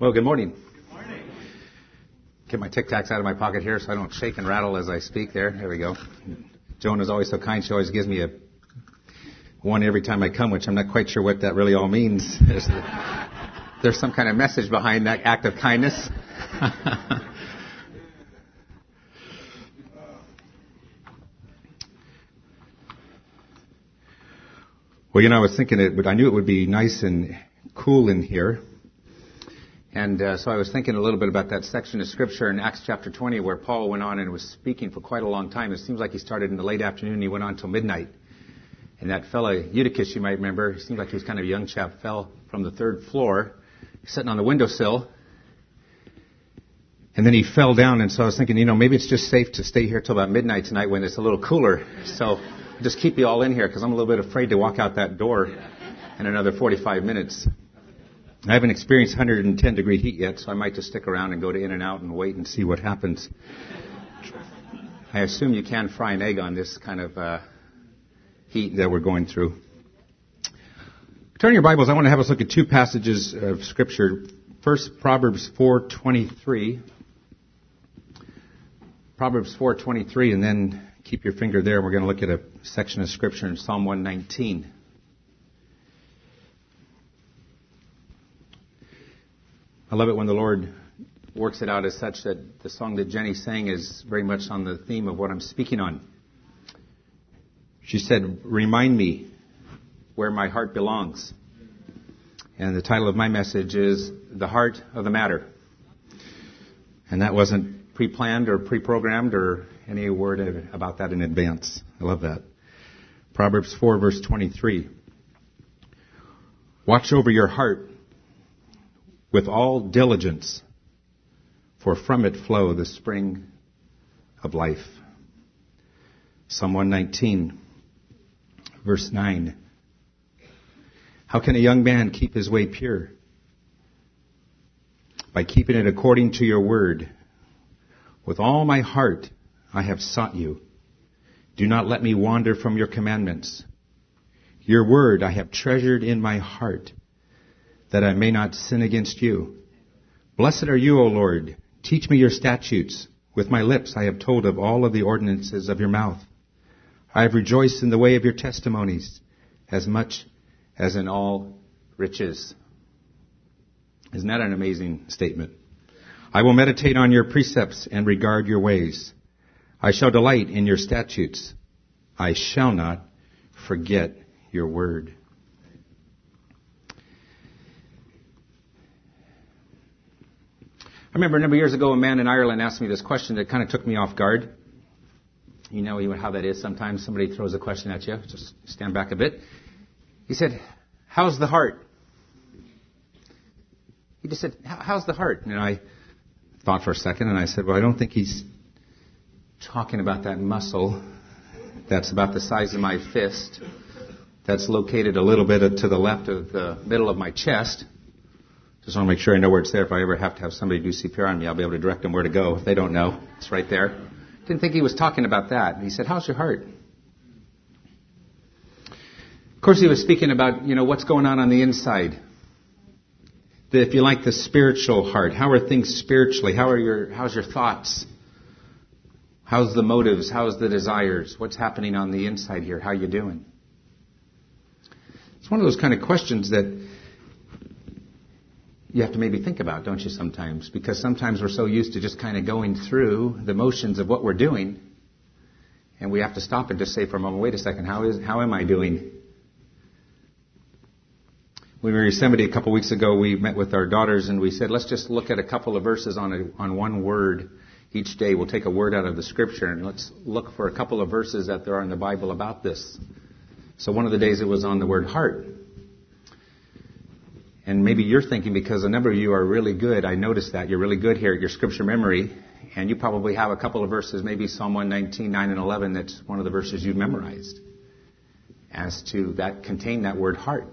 Well, good morning. Good morning. Get my Tic Tacs out of my pocket here so I don't shake and rattle as I speak there. There we go. Joan is always so kind. She always gives me a one every time I come, which I'm not quite sure what that really all means. There's, there's some kind of message behind that act of kindness. well, you know, I was thinking it, but I knew it would be nice and cool in here. And uh, so I was thinking a little bit about that section of scripture in Acts chapter 20 where Paul went on and was speaking for quite a long time. It seems like he started in the late afternoon and he went on till midnight. And that fellow, Eutychus, you might remember, he seemed like he was kind of a young chap, fell from the third floor, sitting on the windowsill. And then he fell down, and so I was thinking, you know, maybe it's just safe to stay here till about midnight tonight when it's a little cooler. So just keep you all in here because I'm a little bit afraid to walk out that door in another 45 minutes. I haven't experienced 110 degree heat yet, so I might just stick around and go to In-N-Out and wait and see what happens. I assume you can fry an egg on this kind of uh, heat that we're going through. Turn your Bibles. I want to have us look at two passages of Scripture. First, Proverbs 4:23. Proverbs 4:23, and then keep your finger there. We're going to look at a section of Scripture in Psalm 119. I love it when the Lord works it out as such that the song that Jenny sang is very much on the theme of what I'm speaking on. She said, Remind me where my heart belongs. And the title of my message is The Heart of the Matter. And that wasn't pre planned or pre programmed or any word about that in advance. I love that. Proverbs 4, verse 23. Watch over your heart with all diligence, for from it flow the spring of life. Psalm 119, verse 9. How can a young man keep his way pure? By keeping it according to your word. With all my heart I have sought you. Do not let me wander from your commandments. Your word I have treasured in my heart that I may not sin against you. Blessed are you, O Lord. Teach me your statutes. With my lips I have told of all of the ordinances of your mouth. I have rejoiced in the way of your testimonies as much as in all riches. Isn't that an amazing statement? I will meditate on your precepts and regard your ways. I shall delight in your statutes. I shall not forget your word. I remember a number of years ago, a man in Ireland asked me this question that kind of took me off guard. You know how that is. Sometimes somebody throws a question at you. Just stand back a bit. He said, How's the heart? He just said, How's the heart? And I thought for a second and I said, Well, I don't think he's talking about that muscle that's about the size of my fist, that's located a little bit to the left of the middle of my chest. I just want to make sure I know where it's there. If I ever have to have somebody do CPR on me, I'll be able to direct them where to go. If they don't know, it's right there. Didn't think he was talking about that. He said, How's your heart? Of course, he was speaking about, you know, what's going on on the inside. The, if you like, the spiritual heart. How are things spiritually? How are your, how's your thoughts? How's the motives? How's the desires? What's happening on the inside here? How are you doing? It's one of those kind of questions that you have to maybe think about, don't you, sometimes? Because sometimes we're so used to just kind of going through the motions of what we're doing, and we have to stop and just say for a moment, wait a second, how is how am I doing? We were in Yosemite a couple weeks ago, we met with our daughters and we said, let's just look at a couple of verses on a, on one word each day. We'll take a word out of the scripture and let's look for a couple of verses that there are in the Bible about this. So one of the days it was on the word heart. And maybe you're thinking because a number of you are really good, I noticed that you're really good here at your scripture memory, and you probably have a couple of verses, maybe Psalm 119, 9 and 11, that's one of the verses you've memorized as to that contain that word heart.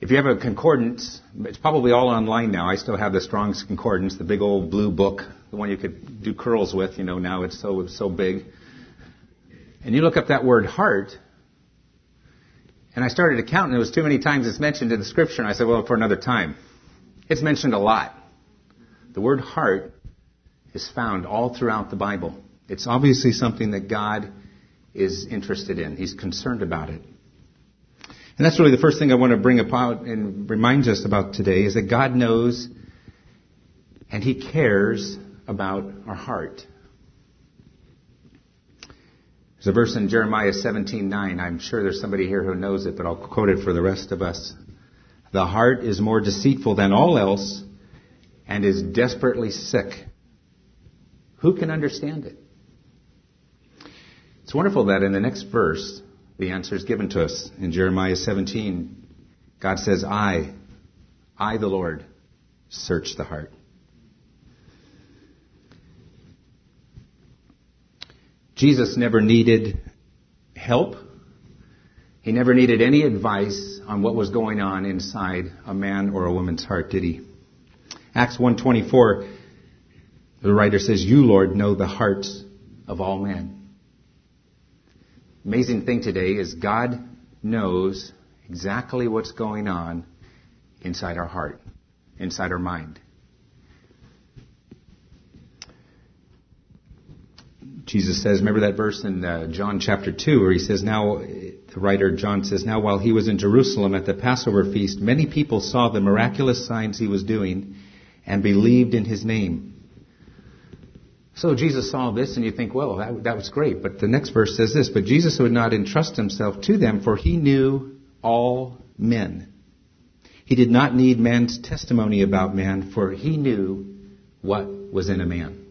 If you have a concordance, it's probably all online now. I still have the Strong's Concordance, the big old blue book, the one you could do curls with, you know, now it's so, so big. And you look up that word heart, And I started to count, and there was too many times it's mentioned in the scripture, and I said, well, for another time. It's mentioned a lot. The word heart is found all throughout the Bible. It's obviously something that God is interested in. He's concerned about it. And that's really the first thing I want to bring about and remind us about today is that God knows and He cares about our heart. There's a verse in Jeremiah 17:9. I'm sure there's somebody here who knows it, but I'll quote it for the rest of us. The heart is more deceitful than all else and is desperately sick. Who can understand it? It's wonderful that in the next verse, the answer is given to us. In Jeremiah 17, God says, I, I the Lord, search the heart. Jesus never needed help. He never needed any advice on what was going on inside a man or a woman's heart, did he? Acts 124, the writer says, You, Lord, know the hearts of all men. Amazing thing today is God knows exactly what's going on inside our heart, inside our mind. Jesus says, remember that verse in uh, John chapter 2 where he says, now, the writer John says, now while he was in Jerusalem at the Passover feast, many people saw the miraculous signs he was doing and believed in his name. So Jesus saw this and you think, well, that, that was great. But the next verse says this, but Jesus would not entrust himself to them for he knew all men. He did not need man's testimony about man for he knew what was in a man.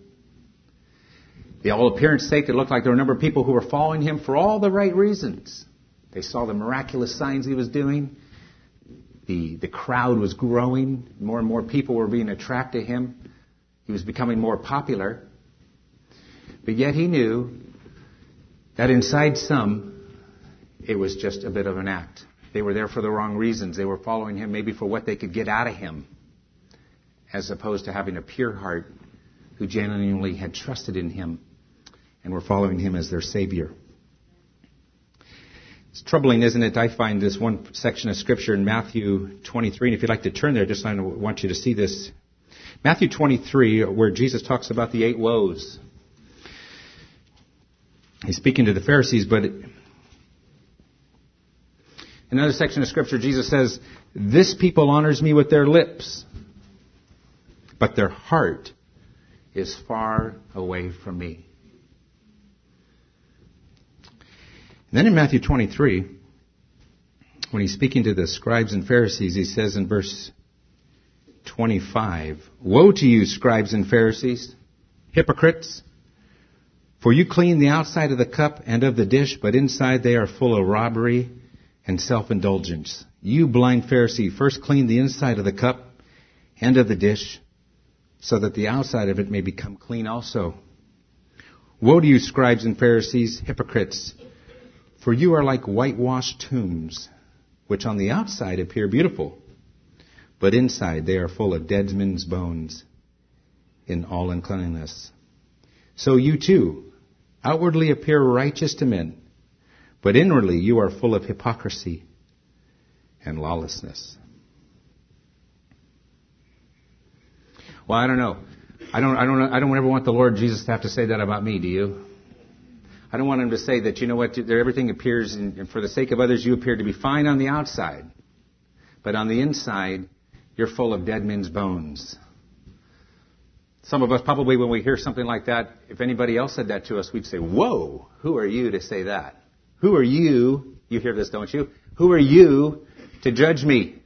The all appearance sake, it looked like there were a number of people who were following him for all the right reasons. They saw the miraculous signs he was doing. The, the crowd was growing. More and more people were being attracted to him. He was becoming more popular. But yet he knew that inside some, it was just a bit of an act. They were there for the wrong reasons. They were following him maybe for what they could get out of him, as opposed to having a pure heart who genuinely had trusted in him and were following him as their Savior. It's troubling, isn't it? I find this one section of Scripture in Matthew 23, and if you'd like to turn there, just I want you to see this. Matthew 23, where Jesus talks about the eight woes. He's speaking to the Pharisees, but another section of Scripture, Jesus says, This people honors me with their lips, but their heart is far away from me. And then in Matthew 23, when he's speaking to the scribes and Pharisees, he says in verse 25, Woe to you, scribes and Pharisees, hypocrites! For you clean the outside of the cup and of the dish, but inside they are full of robbery and self-indulgence. You blind Pharisee, first clean the inside of the cup and of the dish, so that the outside of it may become clean also. Woe to you, scribes and Pharisees, hypocrites! For you are like whitewashed tombs, which on the outside appear beautiful, but inside they are full of dead men's bones in all uncleanness. So you too outwardly appear righteous to men, but inwardly you are full of hypocrisy and lawlessness. Well, I don't know. I don't, I don't, I don't ever want the Lord Jesus to have to say that about me, do you? I don't want him to say that, you know what, everything appears, and for the sake of others, you appear to be fine on the outside. But on the inside, you're full of dead men's bones. Some of us probably, when we hear something like that, if anybody else said that to us, we'd say, Whoa, who are you to say that? Who are you? You hear this, don't you? Who are you to judge me?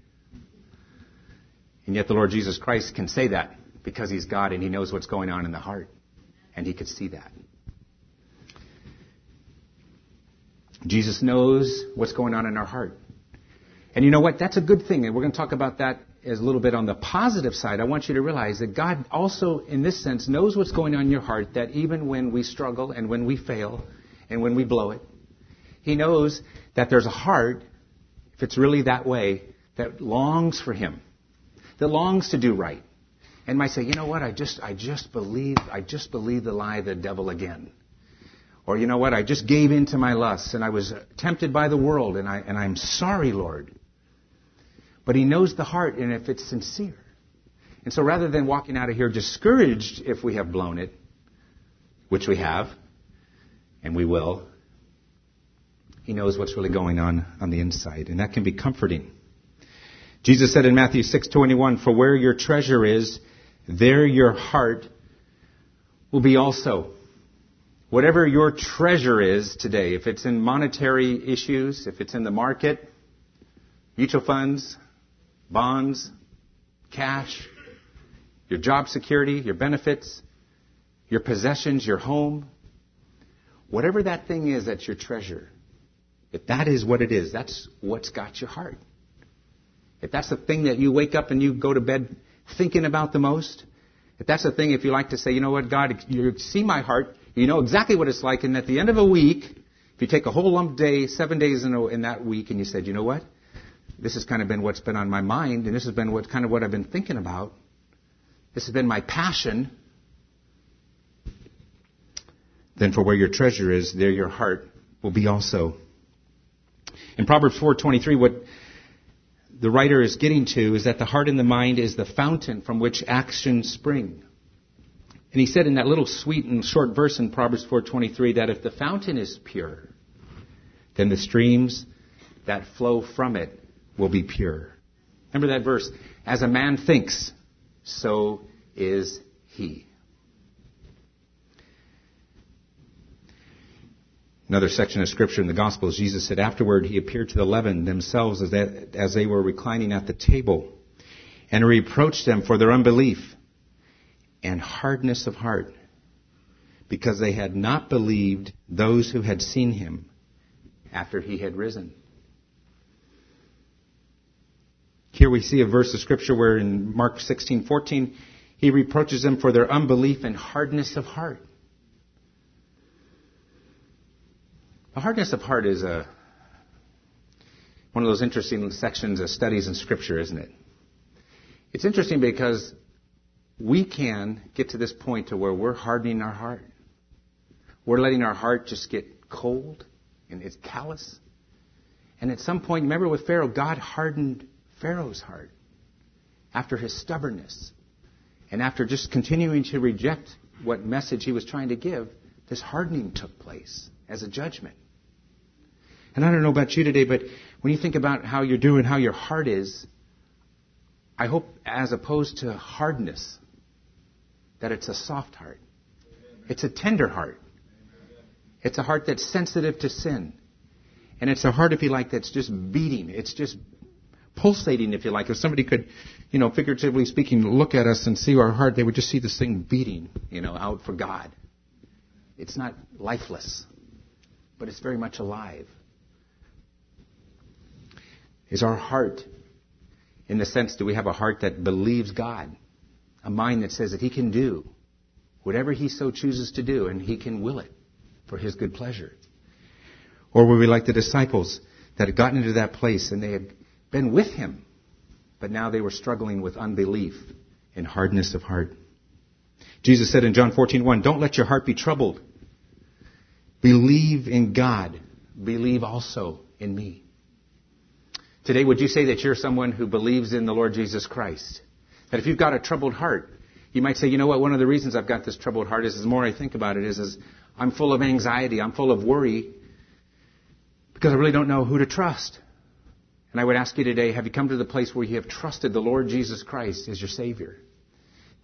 And yet the Lord Jesus Christ can say that because He's God and He knows what's going on in the heart. And He could see that. Jesus knows what's going on in our heart. And you know what? That's a good thing. And we're going to talk about that as a little bit on the positive side. I want you to realize that God also, in this sense, knows what's going on in your heart, that even when we struggle and when we fail and when we blow it, He knows that there's a heart, if it's really that way, that longs for Him, that longs to do right. And might say, you know what? I just, I just believe, I just believe the lie of the devil again. Or, you know what, I just gave in to my lusts and I was tempted by the world and, I, and I'm sorry, Lord. But He knows the heart and if it's sincere. And so rather than walking out of here discouraged if we have blown it, which we have, and we will, He knows what's really going on on the inside. And that can be comforting. Jesus said in Matthew 6:21, "For where your treasure is, there your heart will be also." Whatever your treasure is today, if it's in monetary issues, if it's in the market, mutual funds, bonds, cash, your job security, your benefits, your possessions, your home, whatever that thing is that's your treasure, if that is what it is, that's what's got your heart. If that's the thing that you wake up and you go to bed thinking about the most, if that's the thing, if you like to say, you know what, God, you see my heart, you know exactly what it's like. And at the end of a week, if you take a whole lump day, seven days in, a, in that week, and you said, you know what? This has kind of been what's been on my mind, and this has been what kind of what I've been thinking about. This has been my passion. Then for where your treasure is, there your heart will be also. In Proverbs 4:23, what the writer is getting to is that the heart and the mind is the fountain from which actions spring. And he said in that little sweet and short verse in Proverbs 4:23 that if the fountain is pure, then the streams that flow from it will be pure. Remember that verse? As a man thinks, so is he. Another section of scripture in the Gospels, Jesus said, Afterward, he appeared to the eleven themselves as they, as they were reclining at the table and reproached them for their unbelief and hardness of heart because they had not believed those who had seen him after he had risen. Here we see a verse of scripture where in Mark 16:14 he reproaches them for their unbelief and hardness of heart. The hardness of heart is a one of those interesting sections of studies in scripture, isn't it? It's interesting because we can get to this point to where we're hardening our heart. We're letting our heart just get cold and it's callous. And at some point, remember with Pharaoh, God hardened Pharaoh's heart after his stubbornness. And after just continuing to reject what message he was trying to give, this hardening took place as a judgment. And I don't know about you today, but when you think about how you're doing, how your heart is, I hope as opposed to hardness, that it's a soft heart. It's a tender heart. It's a heart that's sensitive to sin. And it's a heart, if you like, that's just beating. It's just pulsating, if you like. If somebody could, you know, figuratively speaking, look at us and see our heart, they would just see this thing beating, you know, out for God. It's not lifeless, but it's very much alive. Is our heart, in the sense, do we have a heart that believes God? A mind that says that he can do whatever he so chooses to do and he can will it for his good pleasure. Or were we like the disciples that had gotten into that place and they had been with him, but now they were struggling with unbelief and hardness of heart? Jesus said in John 14:1, "Don't let your heart be troubled. Believe in God. Believe also in me." Today, would you say that you're someone who believes in the Lord Jesus Christ? That if you've got a troubled heart, you might say, you know what, one of the reasons I've got this troubled heart is, the more I think about it is, is I'm full of anxiety, I'm full of worry, because I really don't know who to trust. And I would ask you today, have you come to the place where you have trusted the Lord Jesus Christ as your Savior?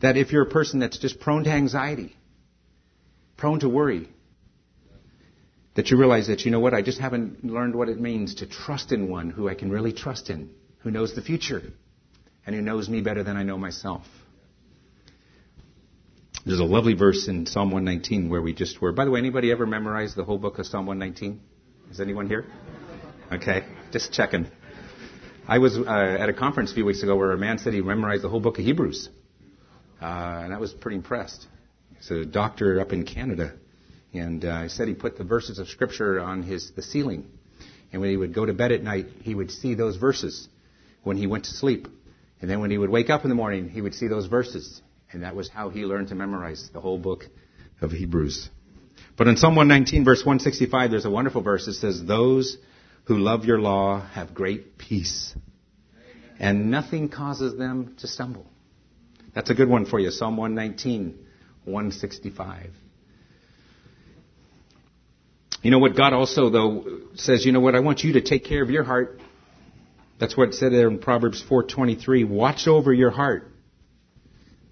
That if you're a person that's just prone to anxiety, prone to worry, that you realize that, you know what, I just haven't learned what it means to trust in one who I can really trust in, who knows the future and who knows me better than I know myself. There's a lovely verse in Psalm 119 where we just were. By the way, anybody ever memorized the whole book of Psalm 119? Is anyone here? Okay, just checking. I was uh, at a conference a few weeks ago where a man said he memorized the whole book of Hebrews. Uh, and I was pretty impressed. He's a doctor up in Canada. And uh, he said he put the verses of Scripture on his the ceiling. And when he would go to bed at night, he would see those verses when he went to sleep. And then when he would wake up in the morning, he would see those verses. And that was how he learned to memorize the whole book of Hebrews. But in Psalm 119, verse 165, there's a wonderful verse that says, Those who love your law have great peace, and nothing causes them to stumble. That's a good one for you. Psalm 119, 165. You know what God also, though, says, you know what, I want you to take care of your heart. That's what it said there in Proverbs 4.23. Watch over your heart.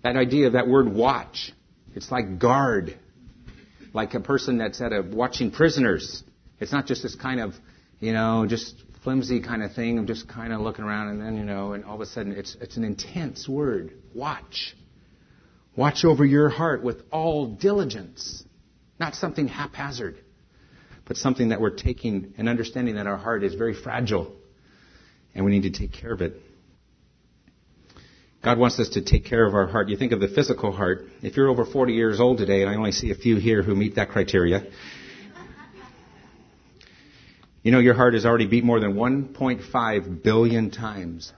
That idea of that word watch. It's like guard. Like a person that's at a watching prisoners. It's not just this kind of, you know, just flimsy kind of thing of just kind of looking around and then, you know, and all of a sudden it's, it's an intense word. Watch. Watch over your heart with all diligence. Not something haphazard, but something that we're taking and understanding that our heart is very fragile and we need to take care of it. God wants us to take care of our heart. You think of the physical heart. If you're over 40 years old today, and I only see a few here who meet that criteria, you know your heart has already beat more than 1.5 billion times.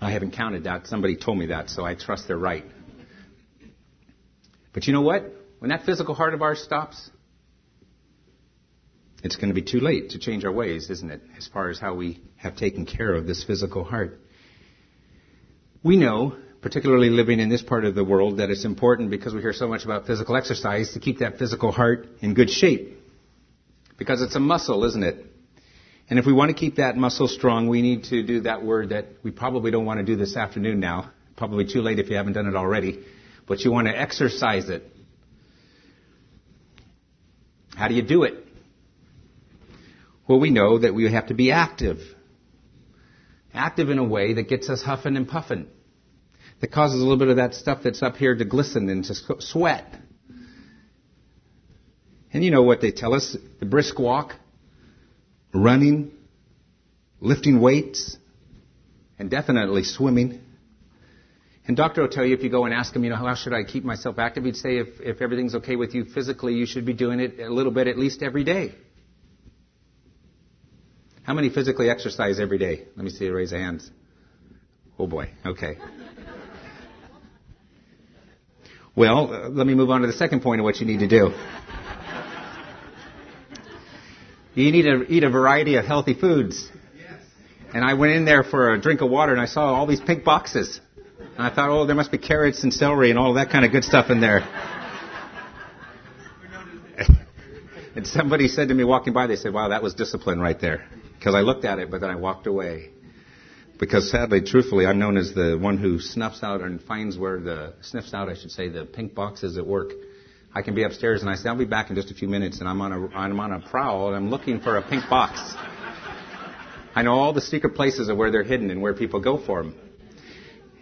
I haven't counted that. Somebody told me that, so I trust they're right. But you know what? When that physical heart of ours stops, it's going to be too late to change our ways, isn't it? As far as how we have taken care of this physical heart. We know, particularly living in this part of the world, that it's important because we hear so much about physical exercise to keep that physical heart in good shape. Because it's a muscle, isn't it? And if we want to keep that muscle strong, we need to do that word that we probably don't want to do this afternoon now. Probably too late if you haven't done it already. But you want to exercise it. How do you do it? Well, we know that we have to be active. Active in a way that gets us huffing and puffing that causes a little bit of that stuff that's up here to glisten and to sweat. And you know what they tell us? The brisk walk, running, lifting weights, and definitely swimming. And doctor will tell you if you go and ask him, you know, how should I keep myself active? He'd say if, if everything's okay with you physically, you should be doing it a little bit at least every day. How many physically exercise every day? Let me see you raise hands. Oh boy, okay. Well, uh, let me move on to the second point of what you need to do. You need to eat a variety of healthy foods. And I went in there for a drink of water and I saw all these pink boxes. And I thought, oh, there must be carrots and celery and all that kind of good stuff in there. and somebody said to me walking by, they said, wow, that was discipline right there. Because I looked at it, but then I walked away because sadly, truthfully, I'm known as the one who snuffs out and finds where the sniffs out, I should say, the pink boxes at work. I can be upstairs and I say, I'll be back in just a few minutes, and I'm on a I'm on a prowl and I'm looking for a pink box. I know all the secret places of where they're hidden and where people go for them.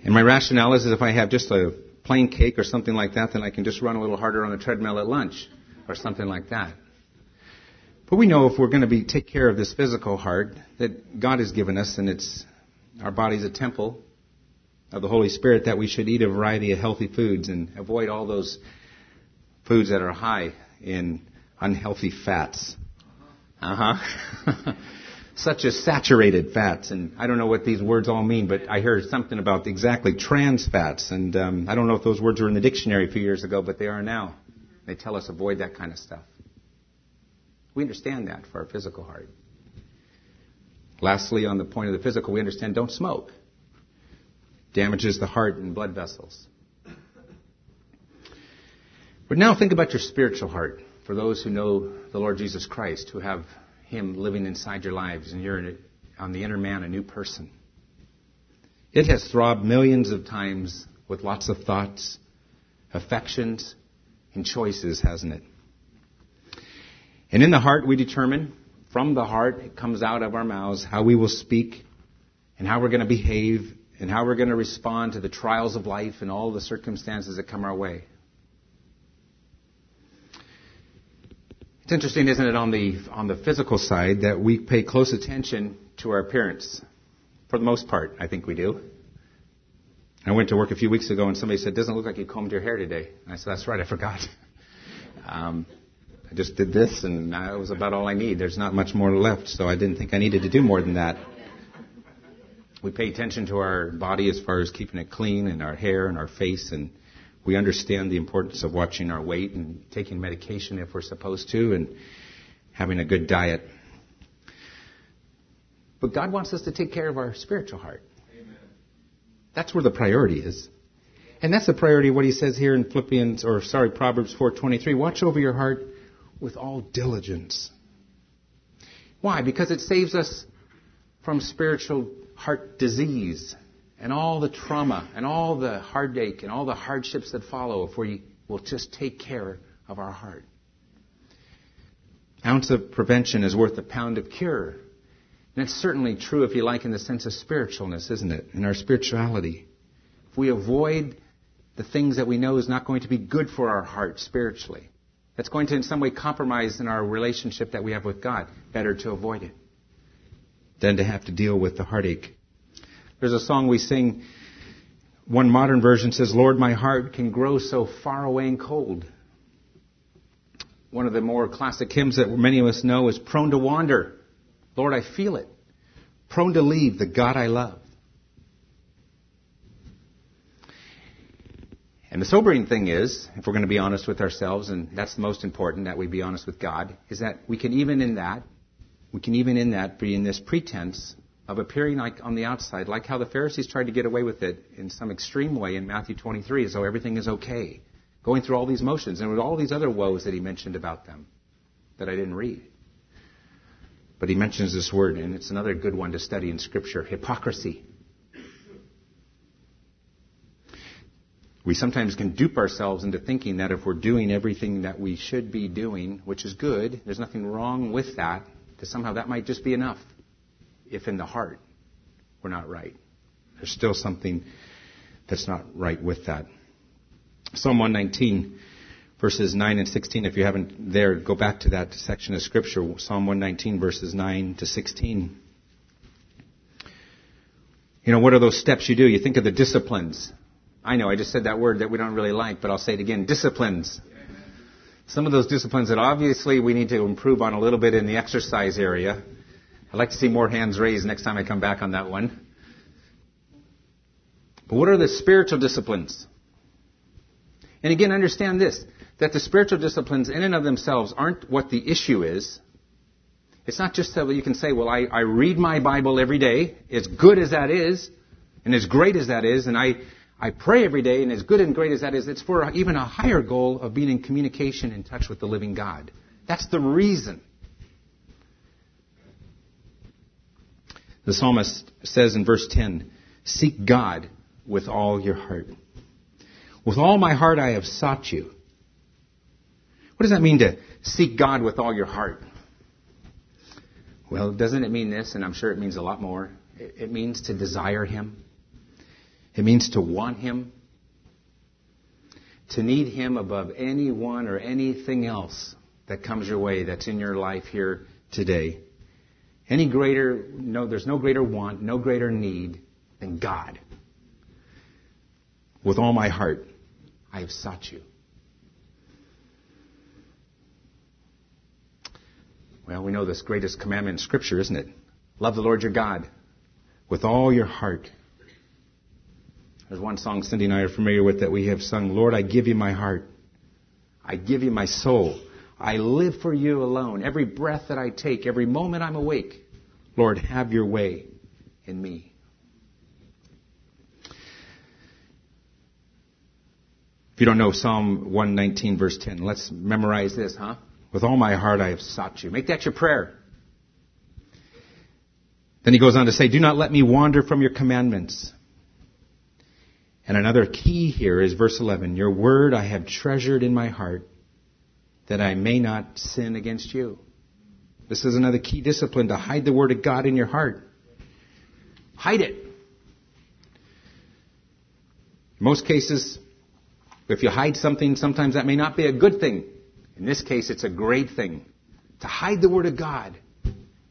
And my rationale is, is if I have just a plain cake or something like that, then I can just run a little harder on the treadmill at lunch or something like that. But we know if we're going to be take care of this physical heart that God has given us, and it's our body's a temple of the Holy Spirit, that we should eat a variety of healthy foods and avoid all those foods that are high in unhealthy fats. Uh huh. Such as saturated fats, and I don't know what these words all mean, but I heard something about exactly trans fats, and um, I don't know if those words were in the dictionary a few years ago, but they are now. They tell us avoid that kind of stuff. We understand that for our physical heart. Lastly, on the point of the physical, we understand don't smoke. Damages the heart and blood vessels. But now think about your spiritual heart for those who know the Lord Jesus Christ, who have Him living inside your lives, and you're on the inner man a new person. It has throbbed millions of times with lots of thoughts, affections, and choices, hasn't it? And in the heart, we determine from the heart, it comes out of our mouths, how we will speak and how we're going to behave and how we're going to respond to the trials of life and all the circumstances that come our way. It's interesting, isn't it, on the, on the physical side that we pay close attention to our appearance. For the most part, I think we do. I went to work a few weeks ago and somebody said, doesn't look like you combed your hair today. And I said, that's right, I forgot. Um, I just did this, and that was about all I need. There's not much more left, so I didn't think I needed to do more than that. We pay attention to our body as far as keeping it clean, and our hair and our face, and We understand the importance of watching our weight and taking medication if we're supposed to and having a good diet. But God wants us to take care of our spiritual heart. Amen. That's where the priority is. And that's the priority of what he says here in Philippians, or sorry, Proverbs 4.23. Watch over your heart with all diligence. Why? Because it saves us from spiritual heart disease and all the trauma and all the heartache and all the hardships that follow if we will just take care of our heart. Ounce of prevention is worth a pound of cure. And it's certainly true, if you like, in the sense of spiritualness, isn't it? In our spirituality. If we avoid the things that we know is not going to be good for our heart spiritually, that's going to in some way compromise in our relationship that we have with God, better to avoid it than to have to deal with the heartache there's a song we sing. One modern version says, Lord, my heart can grow so far away and cold. One of the more classic hymns that many of us know is Prone to Wander. Lord, I feel it. Prone to leave the God I love. And the sobering thing is, if we're going to be honest with ourselves, and that's the most important, that we be honest with God, is that we can even in that, we can even in that be in this pretense of appearing like on the outside, like how the Pharisees tried to get away with it in some extreme way in Matthew 23, as though everything is okay. Going through all these motions and with all these other woes that he mentioned about them that I didn't read. But he mentions this word, and it's another good one to study in Scripture hypocrisy. We sometimes can dupe ourselves into thinking that if we're doing everything that we should be doing, which is good, there's nothing wrong with that, that somehow that might just be enough if in the heart we're not right. There's still something that's not right with that. Psalm 119, verses 9 and 16. If you haven't there, go back to that section of Scripture. Psalm 119, verses 9 to 16. You know, what are those steps you do? You think of the disciplines. I know, I just said that word that we don't really like, but I'll say it again. Disciplines. Some of those disciplines that obviously we need to improve on a little bit in the exercise area. I'd like to see more hands raised next time I come back on that one. But what are the spiritual disciplines? And again, understand this that the spiritual disciplines, in and of themselves, aren't what the issue is. It's not just that you can say, well, I, I read my Bible every day, as good as that is, and as great as that is, and I, I pray every day, and as good and great as that is, it's for even a higher goal of being in communication, in touch with the living God. That's the reason. The psalmist says in verse 10, Seek God with all your heart. With all my heart I have sought you. What does that mean to seek God with all your heart? Well, doesn't it mean this? And I'm sure it means a lot more. It means to desire Him. It means to want Him. To need Him above anyone or anything else that comes your way that's in your life here today. Any greater, no, there's no greater want, no greater need than God. With all my heart, I have sought you. Well, we know this greatest commandment in Scripture, isn't it? Love the Lord your God with all your heart. There's one song Cindy and I are familiar with that we have sung, Lord, I give you my heart. I give you my soul. I live for you alone. Every breath that I take, every moment I'm awake, Lord, have your way in me. If you don't know Psalm 119, verse 10, let's memorize this, huh? With all my heart I have sought you. Make that your prayer. Then he goes on to say, Do not let me wander from your commandments. And another key here is verse 11 Your word I have treasured in my heart that I may not sin against you. This is another key discipline to hide the Word of God in your heart. Hide it. In most cases, if you hide something, sometimes that may not be a good thing. In this case, it's a great thing. To hide the Word of God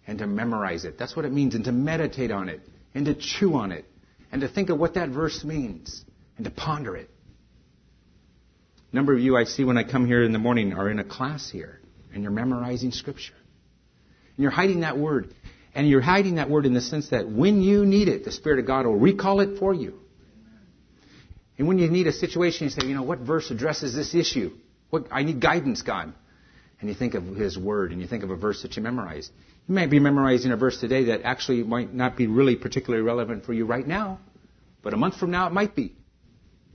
and to memorize it. That's what it means, and to meditate on it, and to chew on it, and to think of what that verse means, and to ponder it. A number of you I see when I come here in the morning are in a class here, and you're memorizing Scripture. And you're hiding that word. And you're hiding that word in the sense that when you need it, the Spirit of God will recall it for you. And when you need a situation, you say, you know, what verse addresses this issue? What, I need guidance, God. And you think of His Word and you think of a verse that you memorized. You might be memorizing a verse today that actually might not be really particularly relevant for you right now, but a month from now it might be.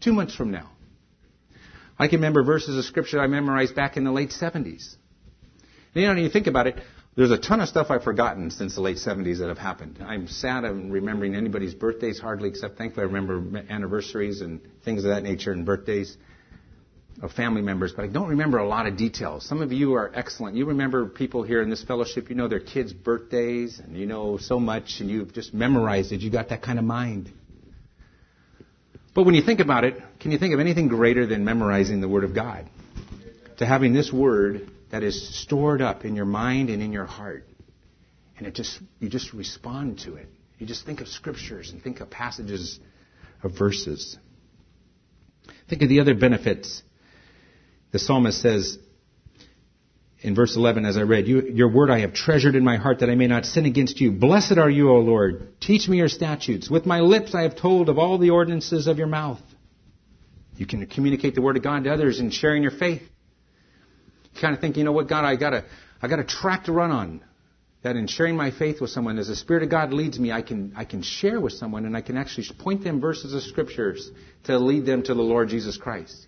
Two months from now. I can remember verses of Scripture I memorized back in the late 70s. And you know, when you think about it, there's a ton of stuff I've forgotten since the late 70s that have happened. I'm sad I'm remembering anybody's birthdays hardly, except thankfully I remember anniversaries and things of that nature and birthdays of family members, but I don't remember a lot of details. Some of you are excellent. You remember people here in this fellowship, you know their kids' birthdays, and you know so much, and you've just memorized it. You've got that kind of mind. But when you think about it, can you think of anything greater than memorizing the Word of God? To having this Word that is stored up in your mind and in your heart. And it just, you just respond to it. You just think of scriptures and think of passages of verses. Think of the other benefits. The psalmist says in verse 11, as I read, Your word I have treasured in my heart that I may not sin against you. Blessed are you, O Lord. Teach me your statutes. With my lips I have told of all the ordinances of your mouth. You can communicate the word of God to others in sharing your faith You kind of think, you know what, God, I got a, I got a track to run on. That in sharing my faith with someone, as the Spirit of God leads me, I can, I can share with someone and I can actually point them verses of scriptures to lead them to the Lord Jesus Christ.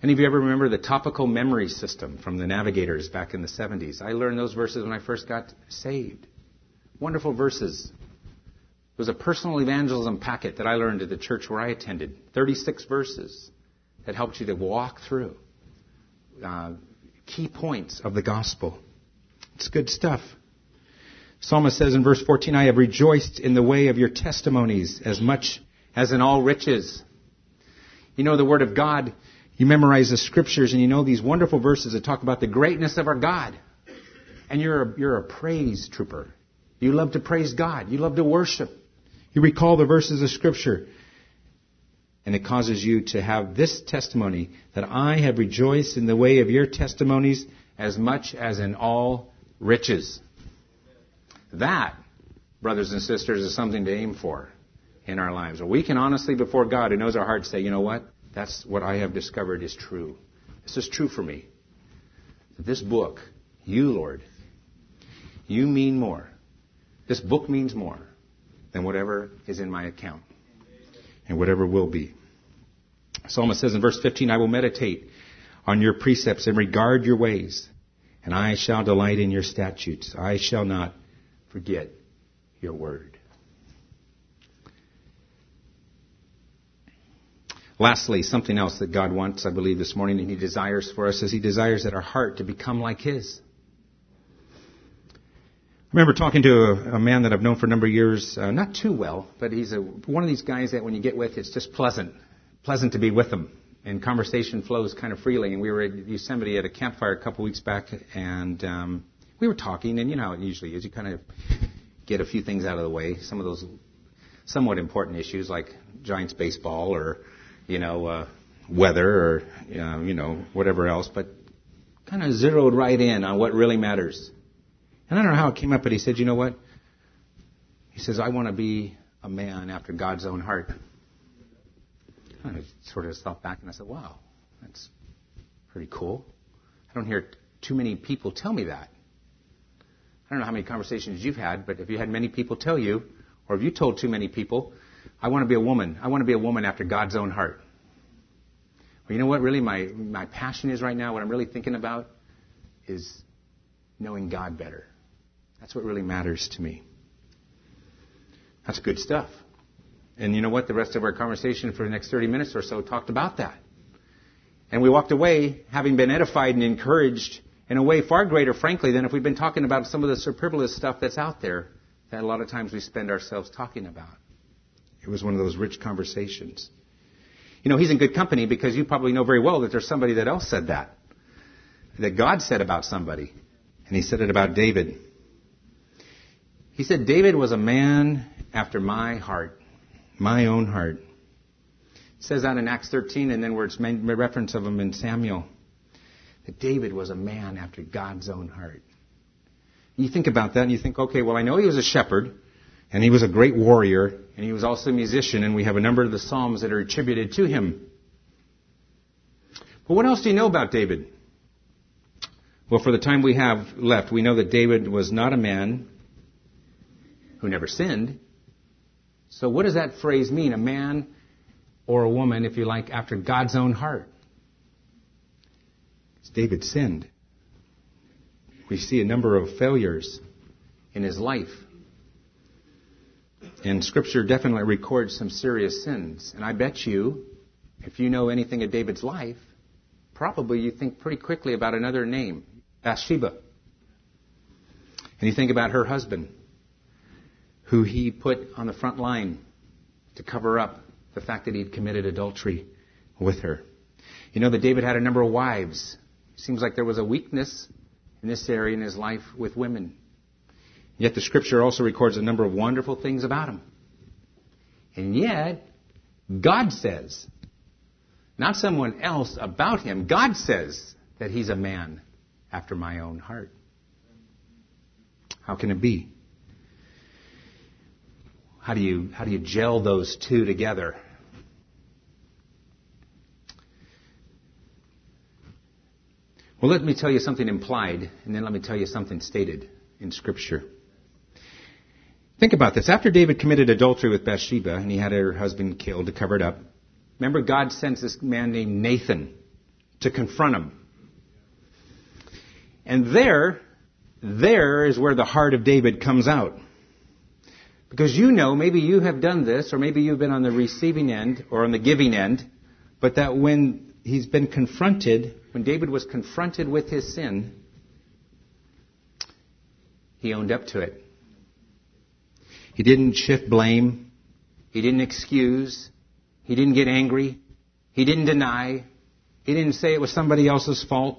Any of you ever remember the topical memory system from the navigators back in the 70s? I learned those verses when I first got saved. Wonderful verses. It was a personal evangelism packet that I learned at the church where I attended. 36 verses that helped you to walk through uh, key points of the gospel. It's good stuff. Psalmist says in verse 14, I have rejoiced in the way of your testimonies as much as in all riches. You know the Word of God, you memorize the Scriptures, and you know these wonderful verses that talk about the greatness of our God. And you're a, you're a praise trooper. You love to praise God. You love to worship. You recall the verses of Scripture and it causes you to have this testimony that I have rejoiced in the way of your testimonies as much as in all riches. That, brothers and sisters, is something to aim for in our lives. We can honestly, before God, who knows our hearts, say, you know what? That's what I have discovered is true. This is true for me. This book, you, Lord, you mean more. This book means more than whatever is in my account and whatever will be. Psalmist says in verse 15, I will meditate on your precepts and regard your ways, and I shall delight in your statutes. I shall not forget your word. Lastly, something else that God wants, I believe, this morning and He desires for us is He desires that our heart to become like His. I remember talking to a, a man that I've known for a number of years, uh, not too well, but he's a, one of these guys that when you get with, it's just pleasant pleasant to be with them. And conversation flows kind of freely. And we were at Yosemite at a campfire a couple weeks back, and um, we were talking. And you know how it usually is. You kind of get a few things out of the way. Some of those somewhat important issues like Giants baseball or, you know, uh, weather or, uh, you know, whatever else. But kind of zeroed right in on what really matters. And I don't know how it came up, but he said, you know what? He says, I want to be a man after God's own heart. I sort of stopped back and I said, wow, that's pretty cool. I don't hear too many people tell me that. I don't know how many conversations you've had, but if you had many people tell you, or if you told too many people, I want to be a woman. I want to be a woman after God's own heart. Well, you know what really my, my passion is right now? What I'm really thinking about is knowing God better. That's what really matters to me. That's good stuff. And you know what? The rest of our conversation for the next 30 minutes or so talked about that. And we walked away having been edified and encouraged in a way far greater, frankly, than if we'd been talking about some of the superfluous stuff that's out there that a lot of times we spend ourselves talking about. It was one of those rich conversations. You know, he's in good company because you probably know very well that there's somebody that else said that. That God said about somebody. And he said it about David. He said, David was a man after my heart my own heart. It says that in Acts 13, and then where it's made reference of him in Samuel, that David was a man after God's own heart. You think about that, and you think, okay, well, I know he was a shepherd, And he was a great warrior, and he was also a musician, and we have a number of the Psalms that are attributed to him. But what else do you know about David? Well, for the time we have left, we know that David was not a man who never sinned. So what does that phrase mean? A man or a woman, if you like, after God's own heart. David sinned. We see a number of failures in his life. And Scripture definitely records some serious sins. And I bet you, if you know anything of David's life, probably you think pretty quickly about another name, Bathsheba. And you think about her husband, who he put on the front line to cover up the fact that he'd committed adultery with her. You know that David had a number of wives. Seems like there was a weakness in this area in his life with women. Yet the scripture also records a number of wonderful things about him. And yet, God says, not someone else about him, God says that he's a man after my own heart. How can it be? How do you, how do you gel those two together? Well, let me tell you something implied, and then let me tell you something stated in Scripture. Think about this. After David committed adultery with Bathsheba, and he had her husband killed to cover it up, remember God sends this man named Nathan to confront him. And there, there is where the heart of David comes out. Because you know, maybe you have done this, or maybe you've been on the receiving end or on the giving end, but that when he's been confronted, when David was confronted with his sin, he owned up to it. He didn't shift blame. He didn't excuse. He didn't get angry. He didn't deny. He didn't say it was somebody else's fault.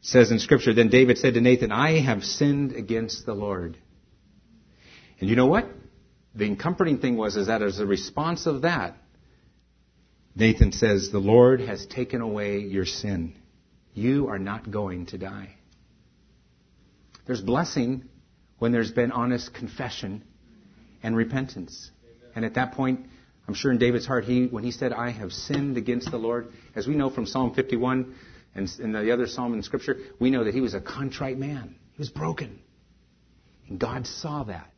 It says in scripture, then David said to Nathan, I have sinned against the Lord. And you know what? The comforting thing was is that as a response of that, Nathan says, The Lord has taken away your sin. You are not going to die. There's blessing when there's been honest confession and repentance. And at that point, I'm sure in David's heart, he, when he said, I have sinned against the Lord, as we know from Psalm 51 and in the other psalm in Scripture, we know that he was a contrite man. He was broken. And God saw that.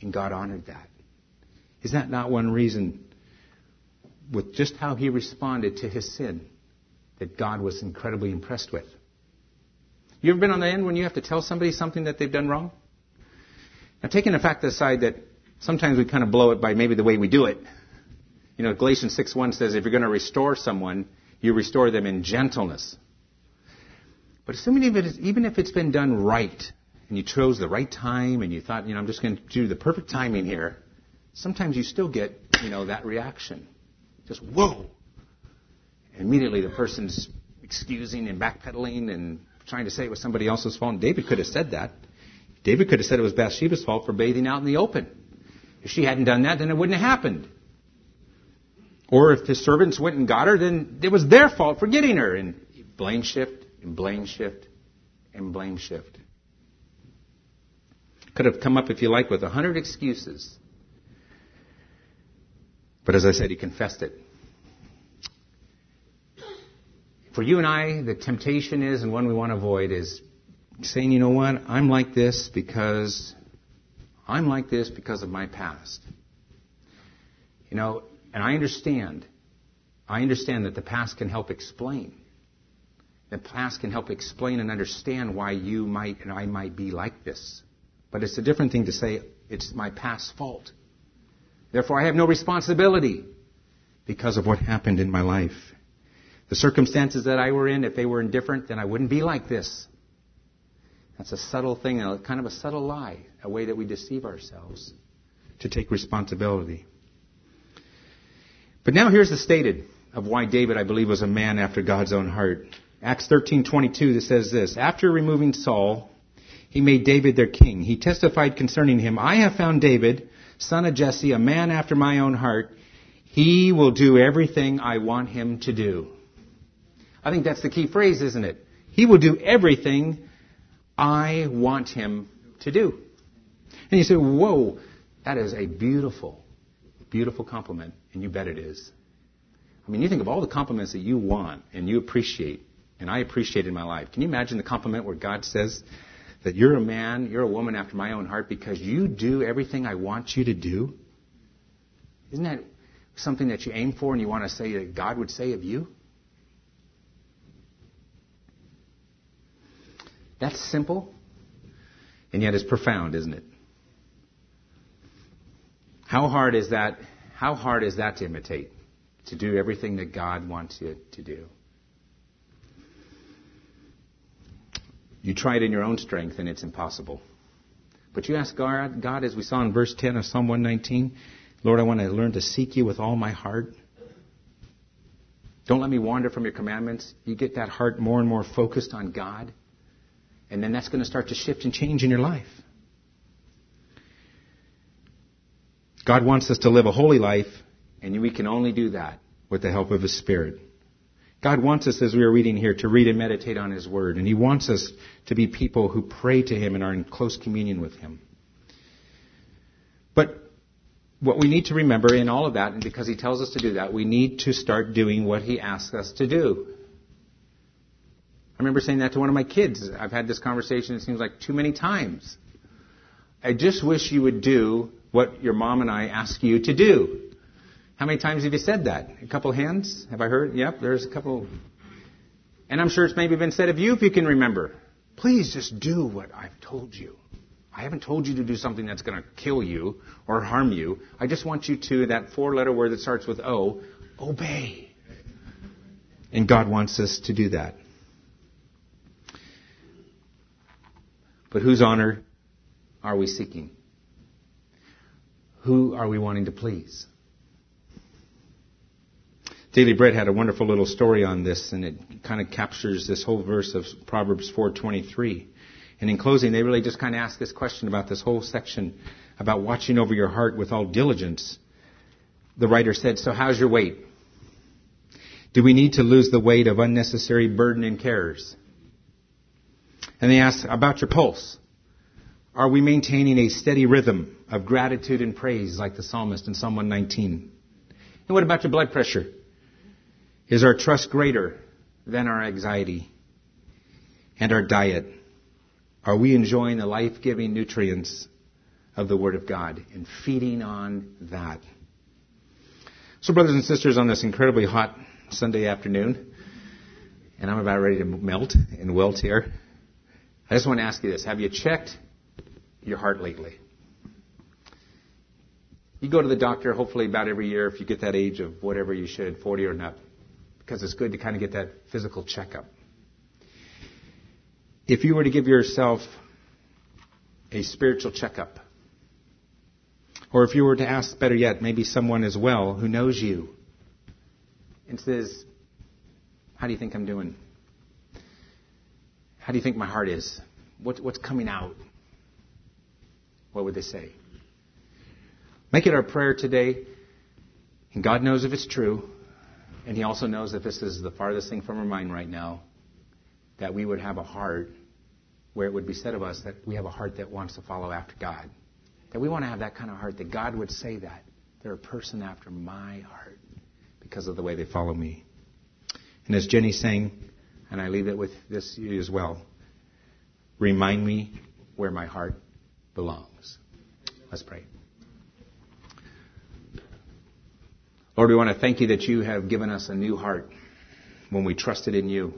And God honored that. Is that not one reason with just how he responded to his sin that God was incredibly impressed with. You ever been on the end when you have to tell somebody something that they've done wrong? Now, taking the fact aside that sometimes we kind of blow it by maybe the way we do it. You know, Galatians 6.1 says if you're going to restore someone, you restore them in gentleness. But assuming even if it's been done right, and you chose the right time, and you thought, you know, I'm just going to do the perfect timing here, sometimes you still get, you know, that reaction. Just whoa. And immediately the person's excusing and backpedaling and trying to say it was somebody else's fault. And David could have said that. David could have said it was Bathsheba's fault for bathing out in the open. If she hadn't done that, then it wouldn't have happened. Or if his servants went and got her, then it was their fault for getting her. And blame shift, and blame shift, and blame shift. Could have come up, if you like, with a hundred excuses but as I said, he confessed it. For you and I, the temptation is, and one we want to avoid, is saying, you know what, I'm like this because I'm like this because of my past. You know, and I understand. I understand that the past can help explain. The past can help explain and understand why you might and I might be like this. But it's a different thing to say it's my past fault. Therefore, I have no responsibility because of what happened in my life. The circumstances that I were in, if they were indifferent, then I wouldn't be like this. That's a subtle thing, kind of a subtle lie, a way that we deceive ourselves to take responsibility. But now here's the stated of why David, I believe, was a man after God's own heart. Acts 13:22 that says this, after removing Saul, he made David their king. He testified concerning him, I have found David, son of Jesse, a man after my own heart. He will do everything I want him to do. I think that's the key phrase, isn't it? He will do everything I want him to do. And you say, whoa, that is a beautiful, beautiful compliment. And you bet it is. I mean, you think of all the compliments that you want and you appreciate, and I appreciate in my life. Can you imagine the compliment where God says that you're a man, you're a woman after my own heart because you do everything I want you to do? Isn't that something that you aim for and you want to say that God would say of you? That's simple, and yet it's profound, isn't it? How hard is that? How hard is that to imitate? To do everything that God wants you to do. You try it in your own strength, and it's impossible. But you ask God, God, as we saw in verse 10 of Psalm 119, Lord, I want to learn to seek you with all my heart. Don't let me wander from your commandments. You get that heart more and more focused on God. And then that's going to start to shift and change in your life. God wants us to live a holy life, and we can only do that with the help of His Spirit. God wants us, as we are reading here, to read and meditate on His Word, and He wants us to be people who pray to Him and are in close communion with Him. But what we need to remember in all of that, and because He tells us to do that, we need to start doing what He asks us to do. I remember saying that to one of my kids. I've had this conversation, it seems like too many times. I just wish you would do what your mom and I ask you to do. How many times have you said that? A couple hands? Have I heard? Yep, there's a couple. And I'm sure it's maybe been said of you if you can remember. Please just do what I've told you. I haven't told you to do something that's going to kill you or harm you. I just want you to, that four letter word that starts with O, obey. And God wants us to do that. But whose honor are we seeking? Who are we wanting to please? Daily Bread had a wonderful little story on this, and it kind of captures this whole verse of Proverbs 4:23. And in closing, they really just kind of ask this question about this whole section about watching over your heart with all diligence. The writer said, "So how's your weight? Do we need to lose the weight of unnecessary burden and cares?" And they ask about your pulse. Are we maintaining a steady rhythm of gratitude and praise like the psalmist in Psalm 119? And what about your blood pressure? Is our trust greater than our anxiety? And our diet? Are we enjoying the life giving nutrients of the Word of God and feeding on that? So, brothers and sisters, on this incredibly hot Sunday afternoon, and I'm about ready to melt and wilt here. I just want to ask you this. Have you checked your heart lately? You go to the doctor hopefully about every year if you get that age of whatever you should, 40 or not, because it's good to kind of get that physical checkup. If you were to give yourself a spiritual checkup, or if you were to ask, better yet, maybe someone as well who knows you and says, How do you think I'm doing? How do you think my heart is? What, what's coming out? What would they say? Make it our prayer today. And God knows if it's true. And He also knows that this is the farthest thing from our mind right now, that we would have a heart where it would be said of us that we have a heart that wants to follow after God. That we want to have that kind of heart, that God would say that. They're a person after my heart because of the way they follow me. And as Jenny sang, and I leave it with this as well. Remind me where my heart belongs. Let's pray. Lord, we want to thank you that you have given us a new heart when we trusted in you.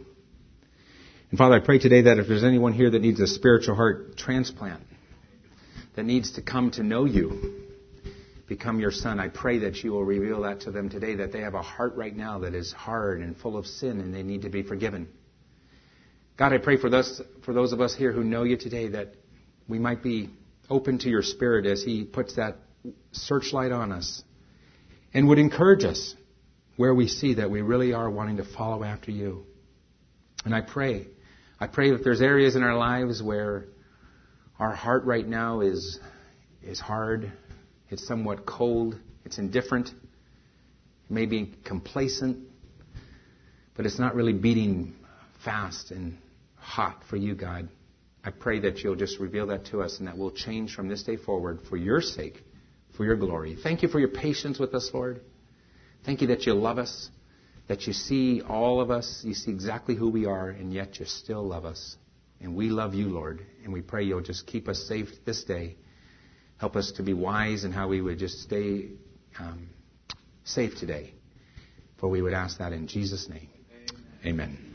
And Father, I pray today that if there's anyone here that needs a spiritual heart transplant, that needs to come to know you, become your son. I pray that you will reveal that to them today, that they have a heart right now that is hard and full of sin and they need to be forgiven. God, I pray for those, for those of us here who know you today that we might be open to your spirit as he puts that searchlight on us and would encourage us where we see that we really are wanting to follow after you. And I pray, I pray that there's areas in our lives where our heart right now is, is hard, it's somewhat cold, it's indifferent, it may be complacent, but it's not really beating fast and hot for you, God. I pray that you'll just reveal that to us and that we'll change from this day forward for your sake, for your glory. Thank you for your patience with us, Lord. Thank you that you love us, that you see all of us, you see exactly who we are, and yet you still love us. And we love you, Lord, and we pray you'll just keep us safe this day. Help us to be wise in how we would just stay um, safe today. For we would ask that in Jesus' name. Amen. Amen.